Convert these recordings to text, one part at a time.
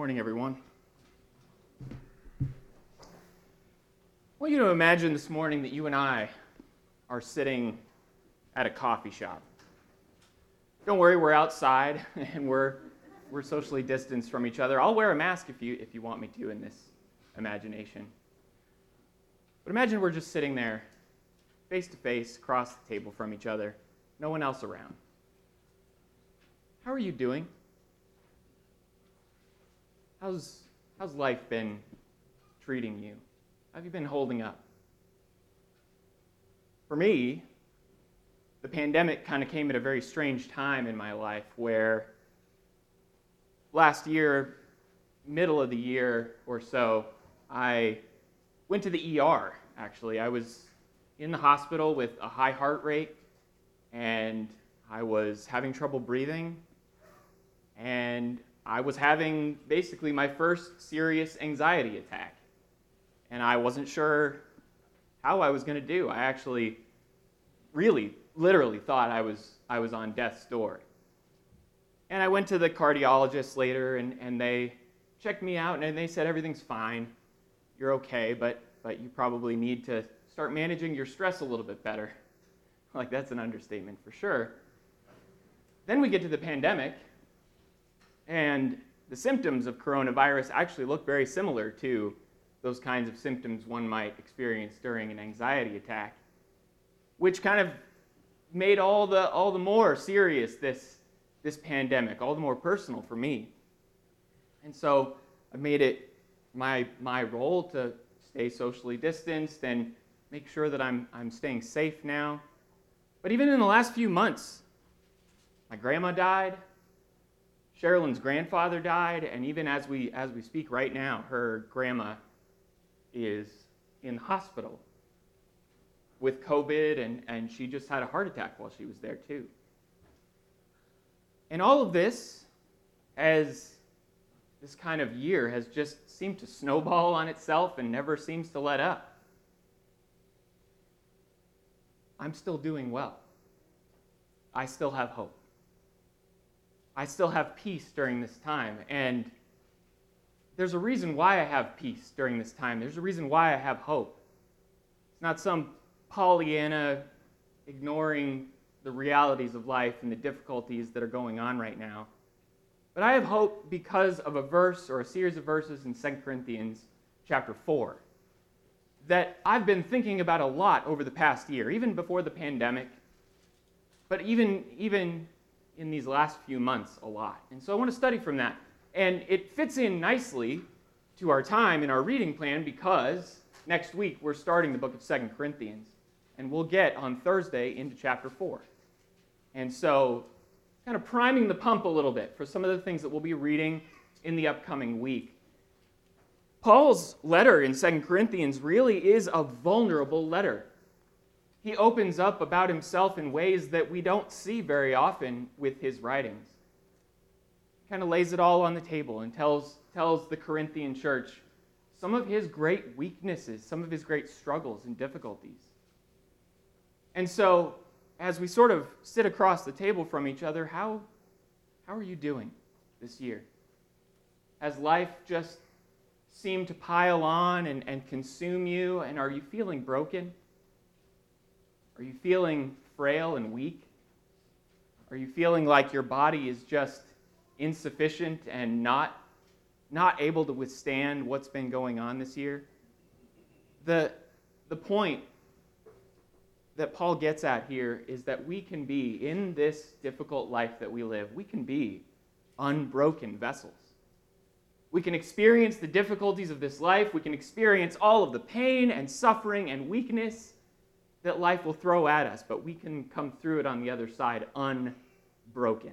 morning, everyone. I want you to imagine this morning that you and I are sitting at a coffee shop. Don't worry, we're outside and we're, we're socially distanced from each other. I'll wear a mask if you, if you want me to in this imagination. But imagine we're just sitting there, face to face, across the table from each other, no one else around. How are you doing? How's, how's life been treating you? Have you been holding up? For me, the pandemic kind of came at a very strange time in my life where last year, middle of the year or so, I went to the ER, actually. I was in the hospital with a high heart rate, and I was having trouble breathing, and I was having basically my first serious anxiety attack. And I wasn't sure how I was going to do. I actually really, literally thought I was, I was on death's door. And I went to the cardiologist later, and, and they checked me out, and they said, everything's fine. You're okay, but, but you probably need to start managing your stress a little bit better. Like, that's an understatement for sure. Then we get to the pandemic, and the symptoms of coronavirus actually look very similar to those kinds of symptoms one might experience during an anxiety attack, which kind of made all the, all the more serious this, this pandemic, all the more personal for me. And so I made it my, my role to stay socially distanced and make sure that I'm, I'm staying safe now. But even in the last few months, my grandma died, Sherilyn's grandfather died, and even as we, as we speak right now, her grandma is in the hospital with COVID, and, and she just had a heart attack while she was there, too. And all of this, as this kind of year has just seemed to snowball on itself and never seems to let up. I'm still doing well. I still have hope. I still have peace during this time. And there's a reason why I have peace during this time. There's a reason why I have hope. It's not some Pollyanna ignoring the realities of life and the difficulties that are going on right now. But I have hope because of a verse or a series of verses in 2 Corinthians chapter 4 that I've been thinking about a lot over the past year, even before the pandemic, but even, even in these last few months a lot. And so I want to study from that. And it fits in nicely to our time in our reading plan because next week we're starting the book of Second Corinthians. And we'll get on Thursday into chapter 4. And so, kind of priming the pump a little bit for some of the things that we'll be reading in the upcoming week. Paul's letter in Second Corinthians really is a vulnerable letter he opens up about himself in ways that we don't see very often with his writings. Kind of lays it all on the table and tells, tells the Corinthian church some of his great weaknesses, some of his great struggles and difficulties. And so, as we sort of sit across the table from each other, how, how are you doing this year? Has life just seemed to pile on and, and consume you? And are you feeling broken? Are you feeling frail and weak? Are you feeling like your body is just insufficient and not, not able to withstand what's been going on this year? The, the point that Paul gets at here is that we can be, in this difficult life that we live, we can be unbroken vessels. We can experience the difficulties of this life. We can experience all of the pain and suffering and weakness that life will throw at us, but we can come through it on the other side unbroken.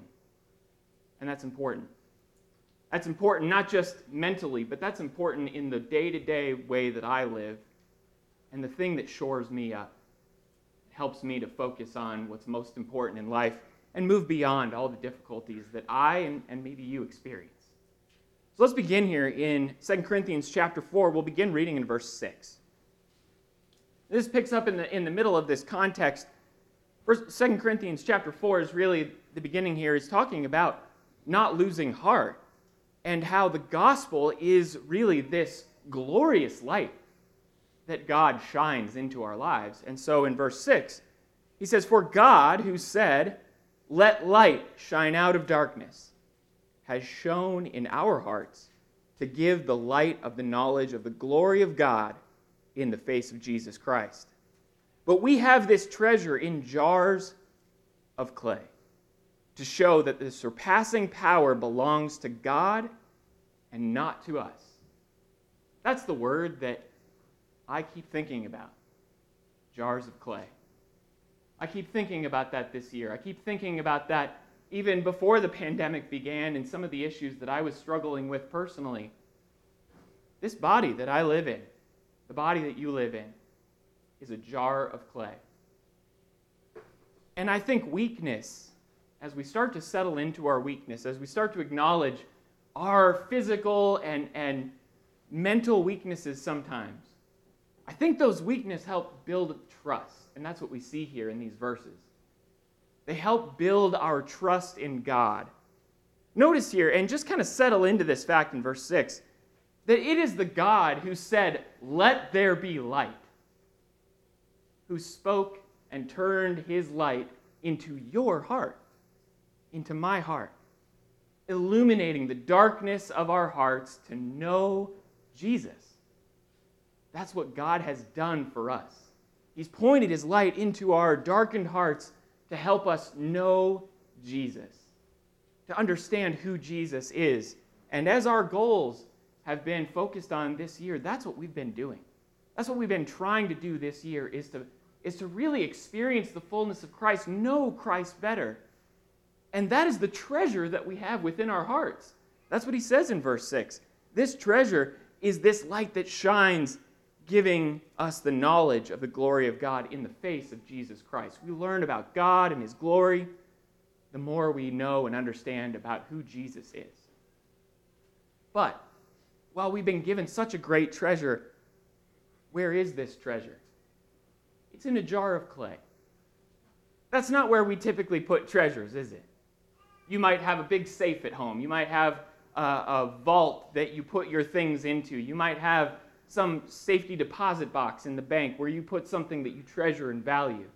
And that's important. That's important not just mentally, but that's important in the day to day way that I live. And the thing that shores me up helps me to focus on what's most important in life and move beyond all the difficulties that I and, and maybe you experience. So let's begin here in 2 Corinthians chapter 4. We'll begin reading in verse 6. This picks up in the, in the middle of this context. First, 2 Corinthians chapter 4 is really the beginning here. He's talking about not losing heart. and how the gospel is really this glorious light that God shines into our lives. And so in verse 6, he says, For God, who said, Let light shine out of darkness, has shone in our hearts to give the light of the knowledge of the glory of God in the face of Jesus Christ. But we have this treasure in jars of clay to show that the surpassing power belongs to God and not to us. That's the word that I keep thinking about jars of clay. I keep thinking about that this year. I keep thinking about that even before the pandemic began and some of the issues that I was struggling with personally. This body that I live in, the body that you live in, is a jar of clay. And I think weakness, as we start to settle into our weakness, as we start to acknowledge our physical and, and mental weaknesses sometimes, I think those weaknesses help build trust. And that's what we see here in these verses. They help build our trust in God. Notice here, and just kind of settle into this fact in verse 6, that it is the God who said, Let there be light, who spoke and turned his light into your heart, into my heart, illuminating the darkness of our hearts to know Jesus. That's what God has done for us. He's pointed his light into our darkened hearts to help us know Jesus, to understand who Jesus is. And as our goals have been focused on this year, that's what we've been doing. That's what we've been trying to do this year is to, is to really experience the fullness of Christ, know Christ better. And that is the treasure that we have within our hearts. That's what he says in verse 6. This treasure is this light that shines giving us the knowledge of the glory of God in the face of Jesus Christ. We learn about God and His glory the more we know and understand about who Jesus is. But while we've been given such a great treasure, where is this treasure? It's in a jar of clay. That's not where we typically put treasures, is it? You might have a big safe at home. You might have a, a vault that you put your things into. You might have some safety deposit box in the bank where you put something that you treasure and value.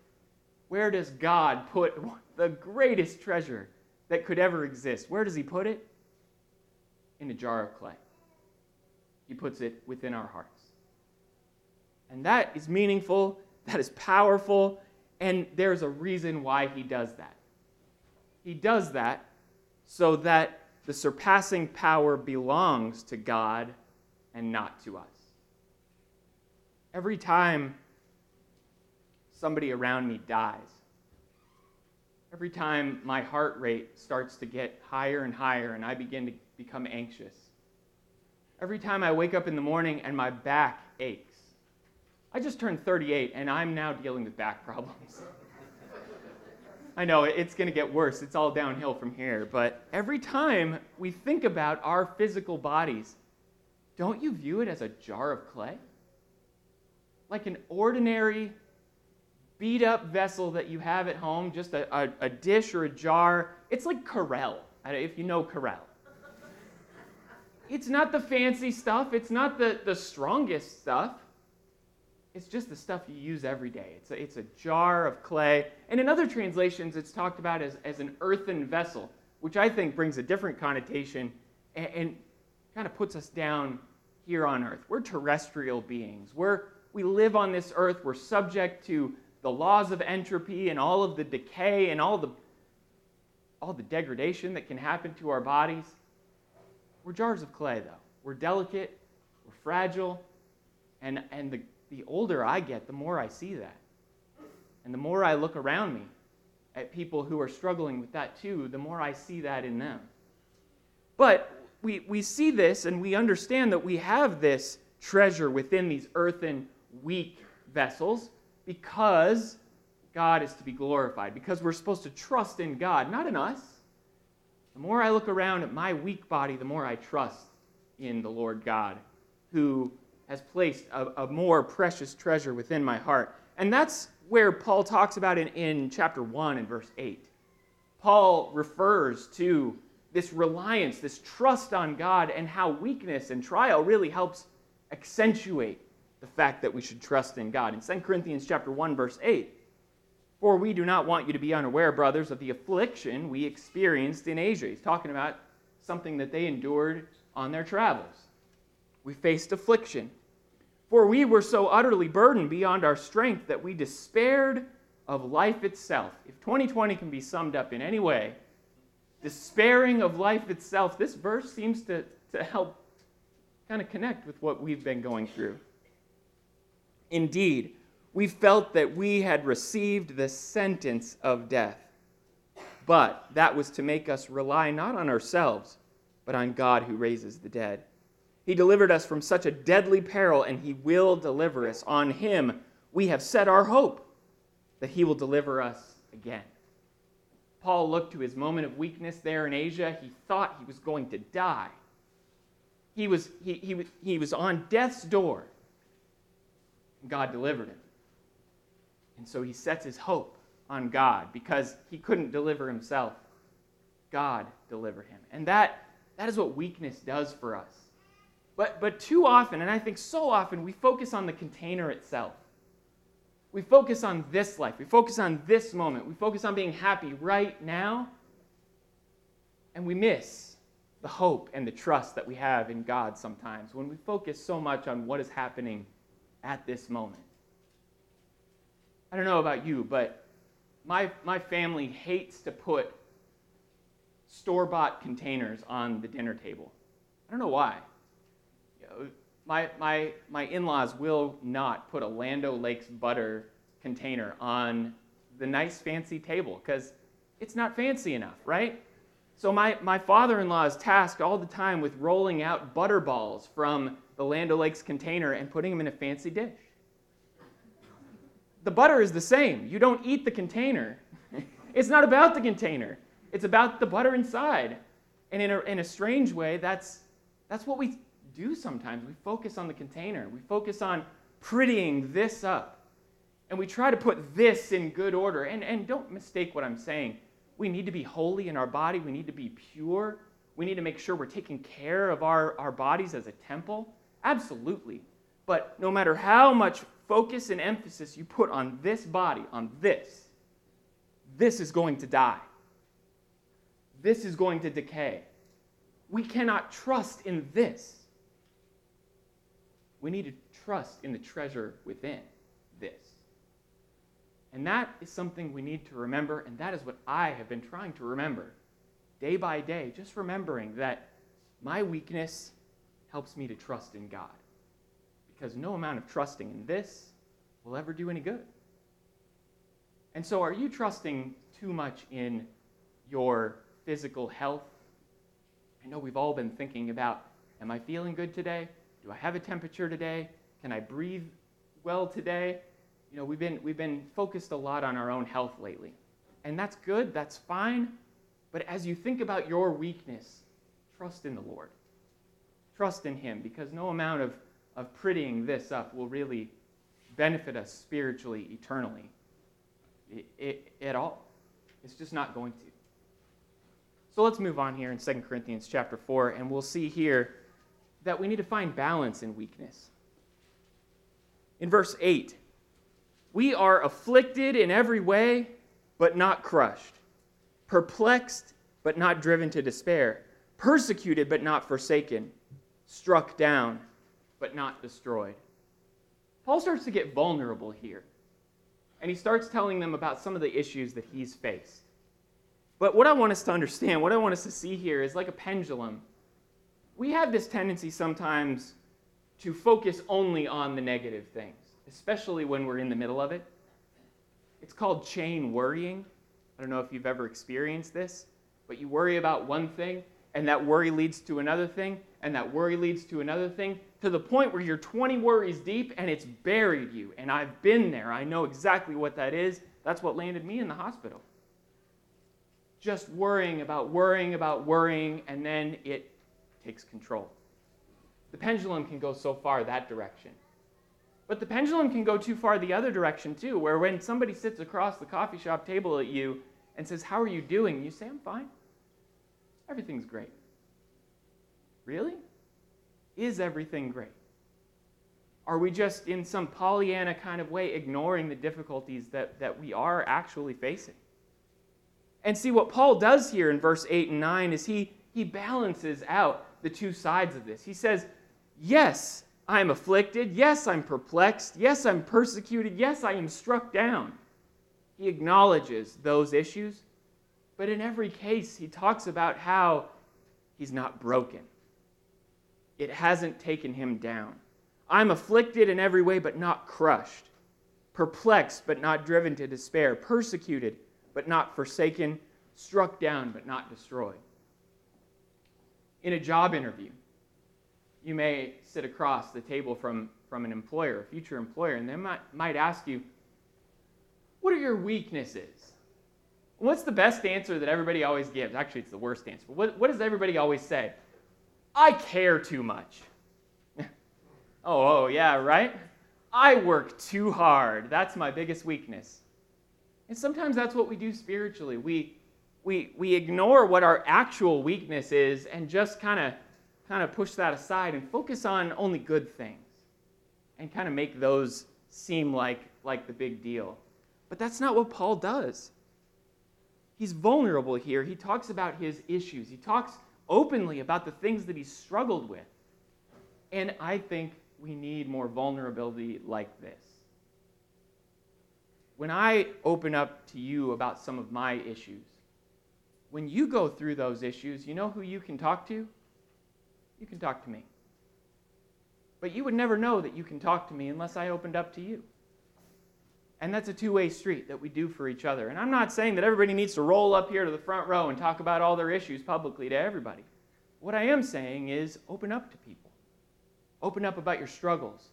Where does God put the greatest treasure that could ever exist? Where does He put it? In a jar of clay. He puts it within our hearts. And that is meaningful, that is powerful, and there's a reason why He does that. He does that so that the surpassing power belongs to God and not to us. Every time somebody around me dies, every time my heart rate starts to get higher and higher and I begin to become anxious, every time I wake up in the morning and my back aches, I just turned 38 and I'm now dealing with back problems. I know it's going to get worse. It's all downhill from here. But every time we think about our physical bodies, don't you view it as a jar of clay? like an ordinary beat up vessel that you have at home, just a, a, a dish or a jar. It's like Corelle, if you know Corelle. It's not the fancy stuff, it's not the, the strongest stuff. It's just the stuff you use every day. It's a, it's a jar of clay. And in other translations, it's talked about as, as an earthen vessel, which I think brings a different connotation and, and kind of puts us down here on earth. We're terrestrial beings. We're, we live on this earth, we're subject to the laws of entropy and all of the decay and all the, all the degradation that can happen to our bodies. We're jars of clay, though. We're delicate, we're fragile, and, and the, the older I get, the more I see that. And the more I look around me at people who are struggling with that too, the more I see that in them. But we, we see this and we understand that we have this treasure within these earthen weak vessels because God is to be glorified, because we're supposed to trust in God, not in us. The more I look around at my weak body, the more I trust in the Lord God, who has placed a, a more precious treasure within my heart. And that's where Paul talks about it in chapter 1 and verse 8. Paul refers to this reliance, this trust on God, and how weakness and trial really helps accentuate the fact that we should trust in God. In 2 Corinthians chapter 1 verse 8, for we do not want you to be unaware, brothers, of the affliction we experienced in Asia. He's talking about something that they endured on their travels. We faced affliction. For we were so utterly burdened beyond our strength that we despaired of life itself. If 2020 can be summed up in any way, despairing of life itself, this verse seems to, to help kind of connect with what we've been going through. Indeed, we felt that we had received the sentence of death. But that was to make us rely not on ourselves, but on God who raises the dead. He delivered us from such a deadly peril, and He will deliver us. On Him we have set our hope that He will deliver us again. Paul looked to his moment of weakness there in Asia. He thought he was going to die. He was, he, he, he was on death's door. God delivered him. And so he sets his hope on God because he couldn't deliver himself. God delivered him. And that, that is what weakness does for us. But, but too often, and I think so often, we focus on the container itself. We focus on this life. We focus on this moment. We focus on being happy right now. And we miss the hope and the trust that we have in God sometimes when we focus so much on what is happening at this moment. I don't know about you, but my, my family hates to put store bought containers on the dinner table. I don't know why. You know, my, my, my in laws will not put a Land O'Lakes butter container on the nice fancy table because it's not fancy enough, right? So my, my father-in-law is tasked all the time with rolling out butter balls from the Land O'Lakes container and putting them in a fancy dish the butter is the same. You don't eat the container. it's not about the container, it's about the butter inside. And in a, in a strange way, that's, that's what we do sometimes. We focus on the container, we focus on prettying this up. And we try to put this in good order. And, and don't mistake what I'm saying. We need to be holy in our body, we need to be pure. We need to make sure we're taking care of our, our bodies as a temple. Absolutely. But no matter how much focus and emphasis you put on this body, on this, this is going to die. This is going to decay. We cannot trust in this. We need to trust in the treasure within this. And that is something we need to remember, and that is what I have been trying to remember day by day, just remembering that my weakness helps me to trust in God because no amount of trusting in this will ever do any good. And so, are you trusting too much in your physical health? I know we've all been thinking about Am I feeling good today? Do I have a temperature today? Can I breathe well today? You know, we've been, we've been focused a lot on our own health lately. And that's good, that's fine. But as you think about your weakness, trust in the Lord. Trust in Him because no amount of of prettying this up will really benefit us spiritually, eternally, it, it, at all. It's just not going to. So let's move on here in 2 Corinthians chapter 4, and we'll see here that we need to find balance in weakness. In verse 8, we are afflicted in every way, but not crushed, perplexed, but not driven to despair, persecuted, but not forsaken, struck down but not destroyed. Paul starts to get vulnerable here. And he starts telling them about some of the issues that he's faced. But what I want us to understand, what I want us to see here is like a pendulum. We have this tendency sometimes to focus only on the negative things, especially when we're in the middle of it. It's called chain worrying. I don't know if you've ever experienced this, but you worry about one thing, and that worry leads to another thing, and that worry leads to another thing, to the point where you're 20 worries deep and it's buried you. And I've been there. I know exactly what that is. That's what landed me in the hospital. Just worrying about worrying about worrying, and then it takes control. The pendulum can go so far that direction. But the pendulum can go too far the other direction too, where when somebody sits across the coffee shop table at you and says, How are you doing? You say, I'm fine. Everything's great. Really? Is everything great? Are we just in some Pollyanna kind of way ignoring the difficulties that, that we are actually facing? And see, what Paul does here in verse 8 and 9 is he, he balances out the two sides of this. He says, Yes, I am afflicted. Yes, I'm perplexed. Yes, I'm persecuted. Yes, I am struck down. He acknowledges those issues, but in every case, he talks about how he's not broken. It hasn't taken him down. I'm afflicted in every way, but not crushed, perplexed, but not driven to despair, persecuted, but not forsaken, struck down, but not destroyed. In a job interview, you may sit across the table from, from an employer, a future employer, and they might, might ask you, What are your weaknesses? What's the best answer that everybody always gives? Actually, it's the worst answer. What, what does everybody always say? I care too much. Oh, oh, yeah, right? I work too hard. That's my biggest weakness. And sometimes that's what we do spiritually. We, we, we ignore what our actual weakness is and just kind of kind of push that aside and focus on only good things and kind of make those seem like, like the big deal. But that's not what Paul does. He's vulnerable here. He talks about his issues, he talks openly about the things that he struggled with. And I think we need more vulnerability like this. When I open up to you about some of my issues, when you go through those issues, you know who you can talk to? You can talk to me. But you would never know that you can talk to me unless I opened up to you. And that's a two way street that we do for each other. And I'm not saying that everybody needs to roll up here to the front row and talk about all their issues publicly to everybody. What I am saying is open up to people. Open up about your struggles.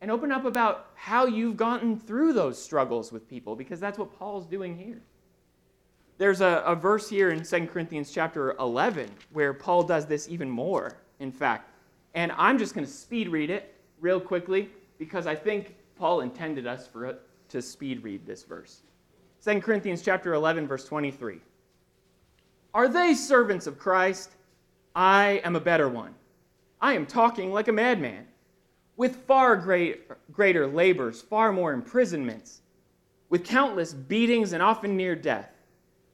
And open up about how you've gotten through those struggles with people, because that's what Paul's doing here. There's a, a verse here in 2 Corinthians chapter 11 where Paul does this even more, in fact. And I'm just going to speed read it real quickly because I think Paul intended us for it to speed read this verse. 2 Corinthians chapter 11 verse 23. Are they servants of Christ? I am a better one. I am talking like a madman, with far great, greater labors, far more imprisonments, with countless beatings and often near death.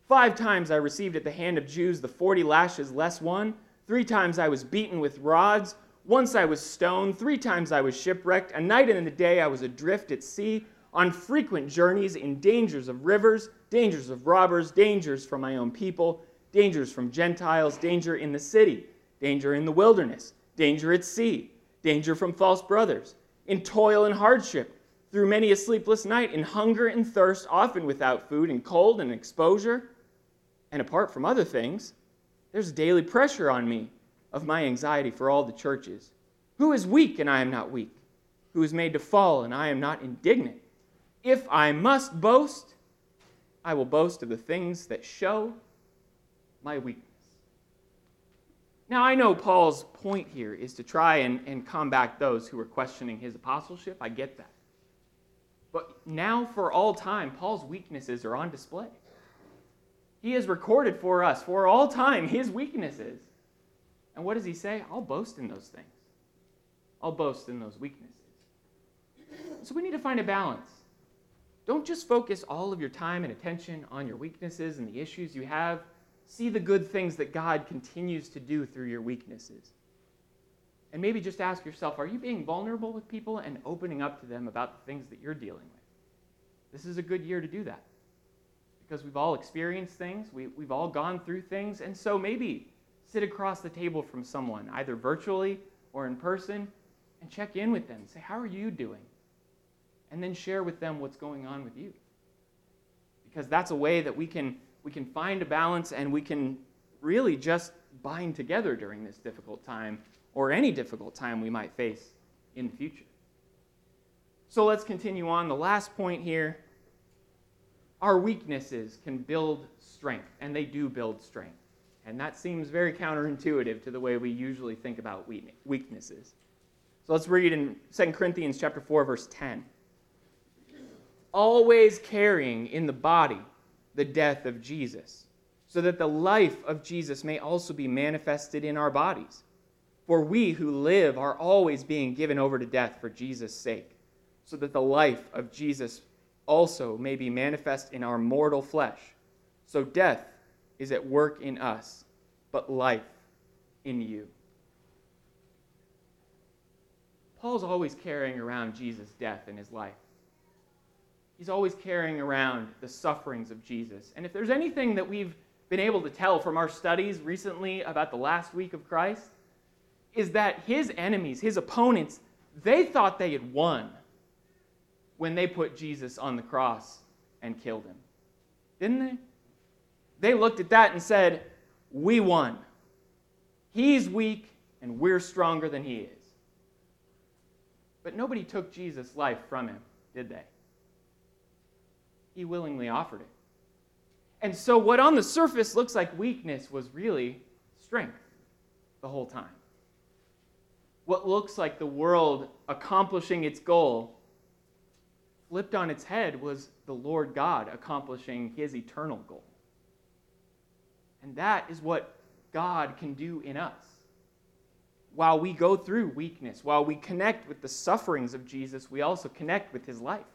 Five times I received at the hand of Jews the forty lashes less one. Three times I was beaten with rods. Once I was stoned. Three times I was shipwrecked. A night and a day I was adrift at sea, on frequent journeys, in dangers of rivers, dangers of robbers, dangers from my own people, dangers from Gentiles, danger in the city, danger in the wilderness danger at sea, danger from false brothers, in toil and hardship, through many a sleepless night, in hunger and thirst, often without food, in cold and exposure. And apart from other things, there's daily pressure on me of my anxiety for all the churches. Who is weak and I am not weak? Who is made to fall and I am not indignant? If I must boast, I will boast of the things that show my weakness. Now, I know Paul's point here is to try and, and combat those who are questioning his apostleship. I get that. But now, for all time, Paul's weaknesses are on display. He has recorded for us, for all time, his weaknesses. And what does he say? I'll boast in those things, I'll boast in those weaknesses. So we need to find a balance. Don't just focus all of your time and attention on your weaknesses and the issues you have see the good things that God continues to do through your weaknesses. And maybe just ask yourself are you being vulnerable with people and opening up to them about the things that you're dealing with? This is a good year to do that because we've all experienced things, we, we've all gone through things, and so maybe sit across the table from someone, either virtually or in person, and check in with them. Say, How are you doing? And then share with them what's going on with you. Because that's a way that we can we can find a balance and we can really just bind together during this difficult time or any difficult time we might face in the future. So let's continue on. The last point here our weaknesses can build strength, and they do build strength. And that seems very counterintuitive to the way we usually think about weaknesses. So let's read in 2 Corinthians chapter 4 verse 10. Always carrying in the body the death of Jesus, so that the life of Jesus may also be manifested in our bodies. For we who live are always being given over to death for Jesus' sake, so that the life of Jesus also may be manifest in our mortal flesh. So death is at work in us, but life in you. Paul's always carrying around Jesus' death in his life. He's always carrying around the sufferings of Jesus. And if there's anything that we've been able to tell from our studies recently about the last week of Christ, is that his enemies, his opponents, they thought they had won when they put Jesus on the cross and killed him. Didn't they? They looked at that and said, We won. He's weak and we're stronger than he is. But nobody took Jesus' life from him, did they? He willingly offered it. And so, what on the surface looks like weakness was really strength the whole time. What looks like the world accomplishing its goal flipped on its head was the Lord God accomplishing his eternal goal. And that is what God can do in us. While we go through weakness, while we connect with the sufferings of Jesus, we also connect with his life.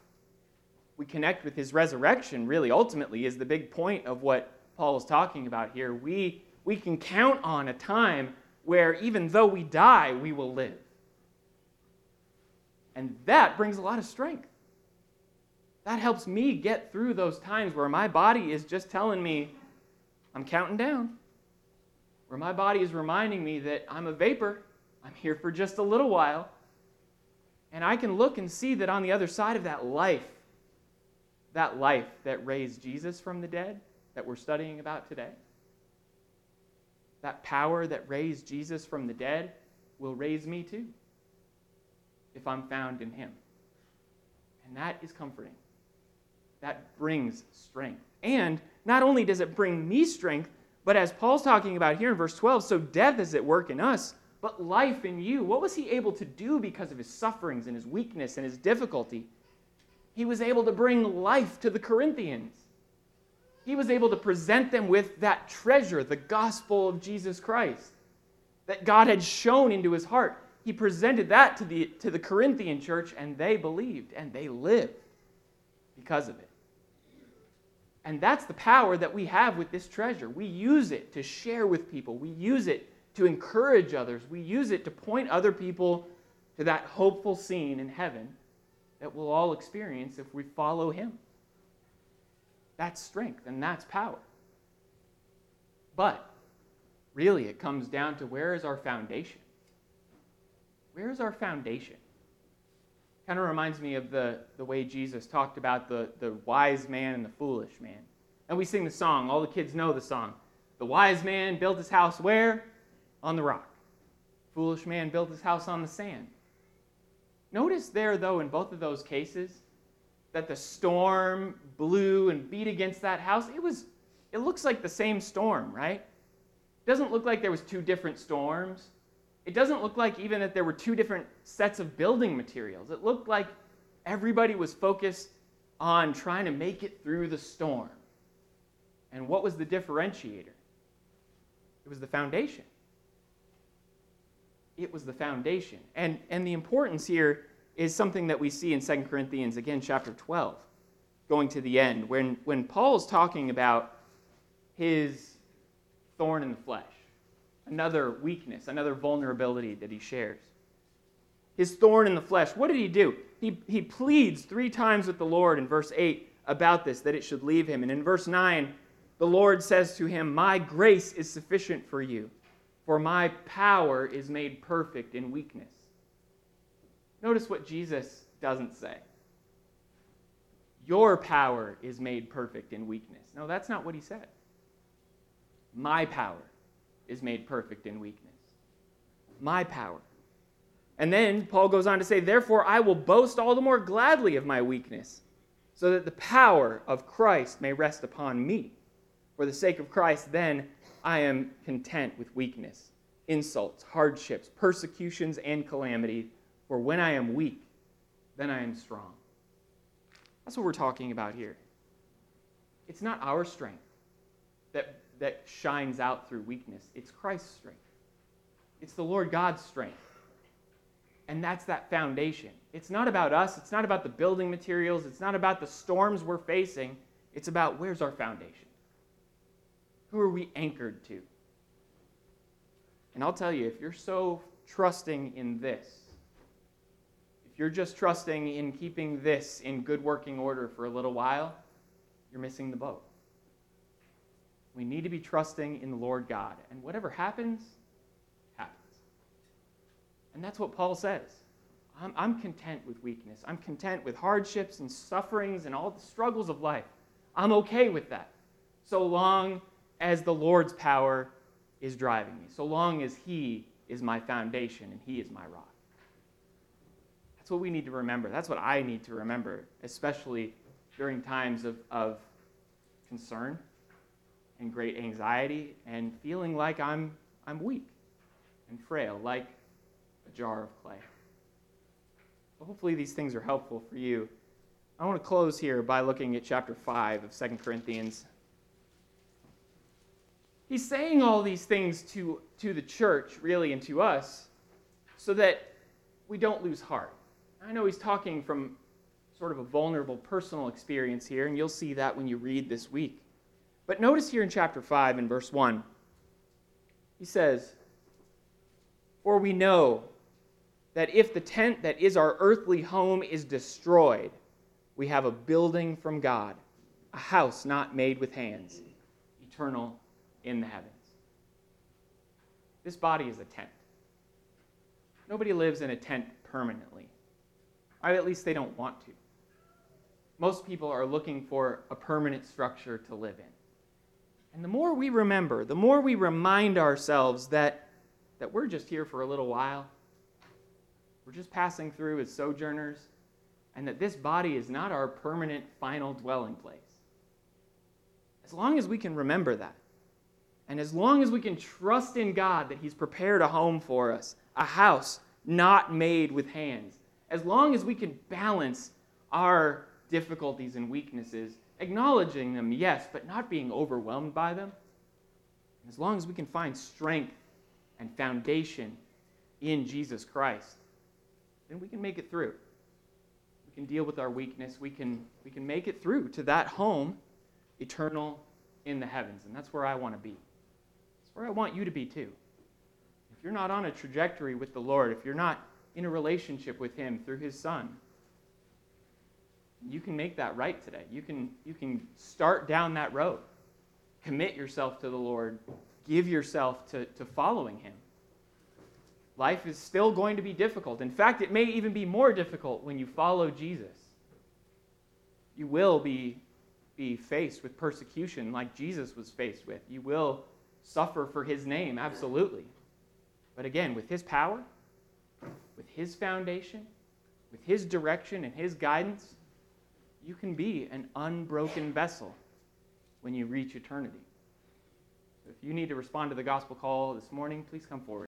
We connect with his resurrection, really, ultimately, is the big point of what Paul is talking about here. We, we can count on a time where even though we die, we will live. And that brings a lot of strength. That helps me get through those times where my body is just telling me, I'm counting down. Where my body is reminding me that I'm a vapor, I'm here for just a little while. And I can look and see that on the other side of that life, that life that raised Jesus from the dead, that we're studying about today, that power that raised Jesus from the dead will raise me too if I'm found in him. And that is comforting that brings strength. And not only does it bring me strength, but as Paul's talking about here in verse 12, so death is at work in us, but life in you. What was he able to do because of his sufferings and his weakness and his difficulty? He was able to bring life to the Corinthians. He was able to present them with that treasure, the gospel of Jesus Christ, that God had shone into his heart. He presented that to the, to the Corinthian church, and they believed and they lived because of it. And that's the power that we have with this treasure. We use it to share with people, we use it to encourage others, we use it to point other people to that hopeful scene in heaven that we'll all experience if we follow Him. That's strength and that's power. But really, it comes down to where is our foundation? Where is our foundation? kind of reminds me of the, the way Jesus talked about the, the wise man and the foolish man. And we sing the song, all the kids know the song. The wise man built his house where? On the rock. Foolish man built his house on the sand. Notice there, though, in both of those cases, that the storm blew and beat against that house. It was, it looks like the same storm, right? It doesn't look like there was two different storms. It doesn't look like even that there were two different sets of building materials. It looked like everybody was focused on trying to make it through the storm. And what was the differentiator? It was the foundation. It was the foundation. And, and the importance here is something that we see in 2 Corinthians, again, chapter 12, going to the end, when, when Paul is talking about his thorn in the flesh another weakness, another vulnerability that he shares. His thorn in the flesh. What did he do? He, he pleads three times with the Lord in verse 8 about this, that it should leave him. And in verse 9, the Lord says to him, My grace is sufficient for you, for my power is made perfect in weakness. Notice what Jesus doesn't say. Your power is made perfect in weakness. No, that's not what he said. My power is made perfect in weakness. My power. And then Paul goes on to say, Therefore, I will boast all the more gladly of my weakness, so that the power of Christ may rest upon me. For the sake of Christ, then I am content with weakness, insults, hardships, persecutions, and calamity. For when I am weak, then I am strong. That's what we're talking about here. It's not our strength that that shines out through weakness. It's Christ's strength, it's the Lord God's strength. And that's that foundation. It's not about us, it's not about the building materials, it's not about the storms we're facing. It's about where's our foundation? Who are we anchored to? And I'll tell you, if you're so trusting in this, if you're just trusting in keeping this in good working order for a little while, you're missing the boat. We need to be trusting in the Lord God. And whatever happens, happens. And that's what Paul says. I'm, I'm, content with weakness. I'm content with hardships and sufferings and all the struggles of life. I'm okay with that. So long as the Lord's power is driving me, so long as He is my foundation and He is my rock. That's what we need to remember. That's what I need to remember, especially during times of, of concern and great anxiety and feeling like I'm, I'm weak and frail, like a jar of clay. So hopefully, these things are helpful for you. I want to close here by looking at chapter 5 of 2 Corinthians. He's saying all these things to, to the church, really, and to us, so that we don't lose heart. I know he's talking from sort of a vulnerable personal experience here, and you'll see that when you read this week. But notice here in chapter 5 and verse 1, he says, For we know that if the tent that is our earthly home is destroyed, we have a building from God, a house not made with hands, eternal in the heavens. This body is a tent. Nobody lives in a tent permanently. Or at least they don't want to. Most people are looking for a permanent structure to live in. And the more we remember, the more we remind ourselves that, that we're just here for a little while, we're just passing through as sojourners, and that this body is not our permanent final dwelling place. As long as we can remember that, and as long as we can trust in God that He's prepared a home for us, a house not made with hands, as long as we can balance our difficulties and weaknesses acknowledging them, yes, but not being overwhelmed by them. As long as we can find strength and foundation in Jesus Christ, then we can make it through. We can deal with our weakness. We can, we can make it through to that home eternal in the heavens. And that's where I want to be. Where I want you to be too. If you're not on a trajectory with the Lord, if you're not in a relationship with Him through His Son, you can make that right today. You can, you can start down that road. Commit yourself to the Lord. Give yourself to, to following Him. Life is still going to be difficult. In fact, it may even be more difficult when you follow Jesus. You will be, be faced with persecution like Jesus was faced with. You will suffer for His name, absolutely. But again, with His power, with His foundation, with His direction and His guidance, you can be an unbroken vessel when you reach eternity. If you need to respond to the gospel call this morning, please come forward.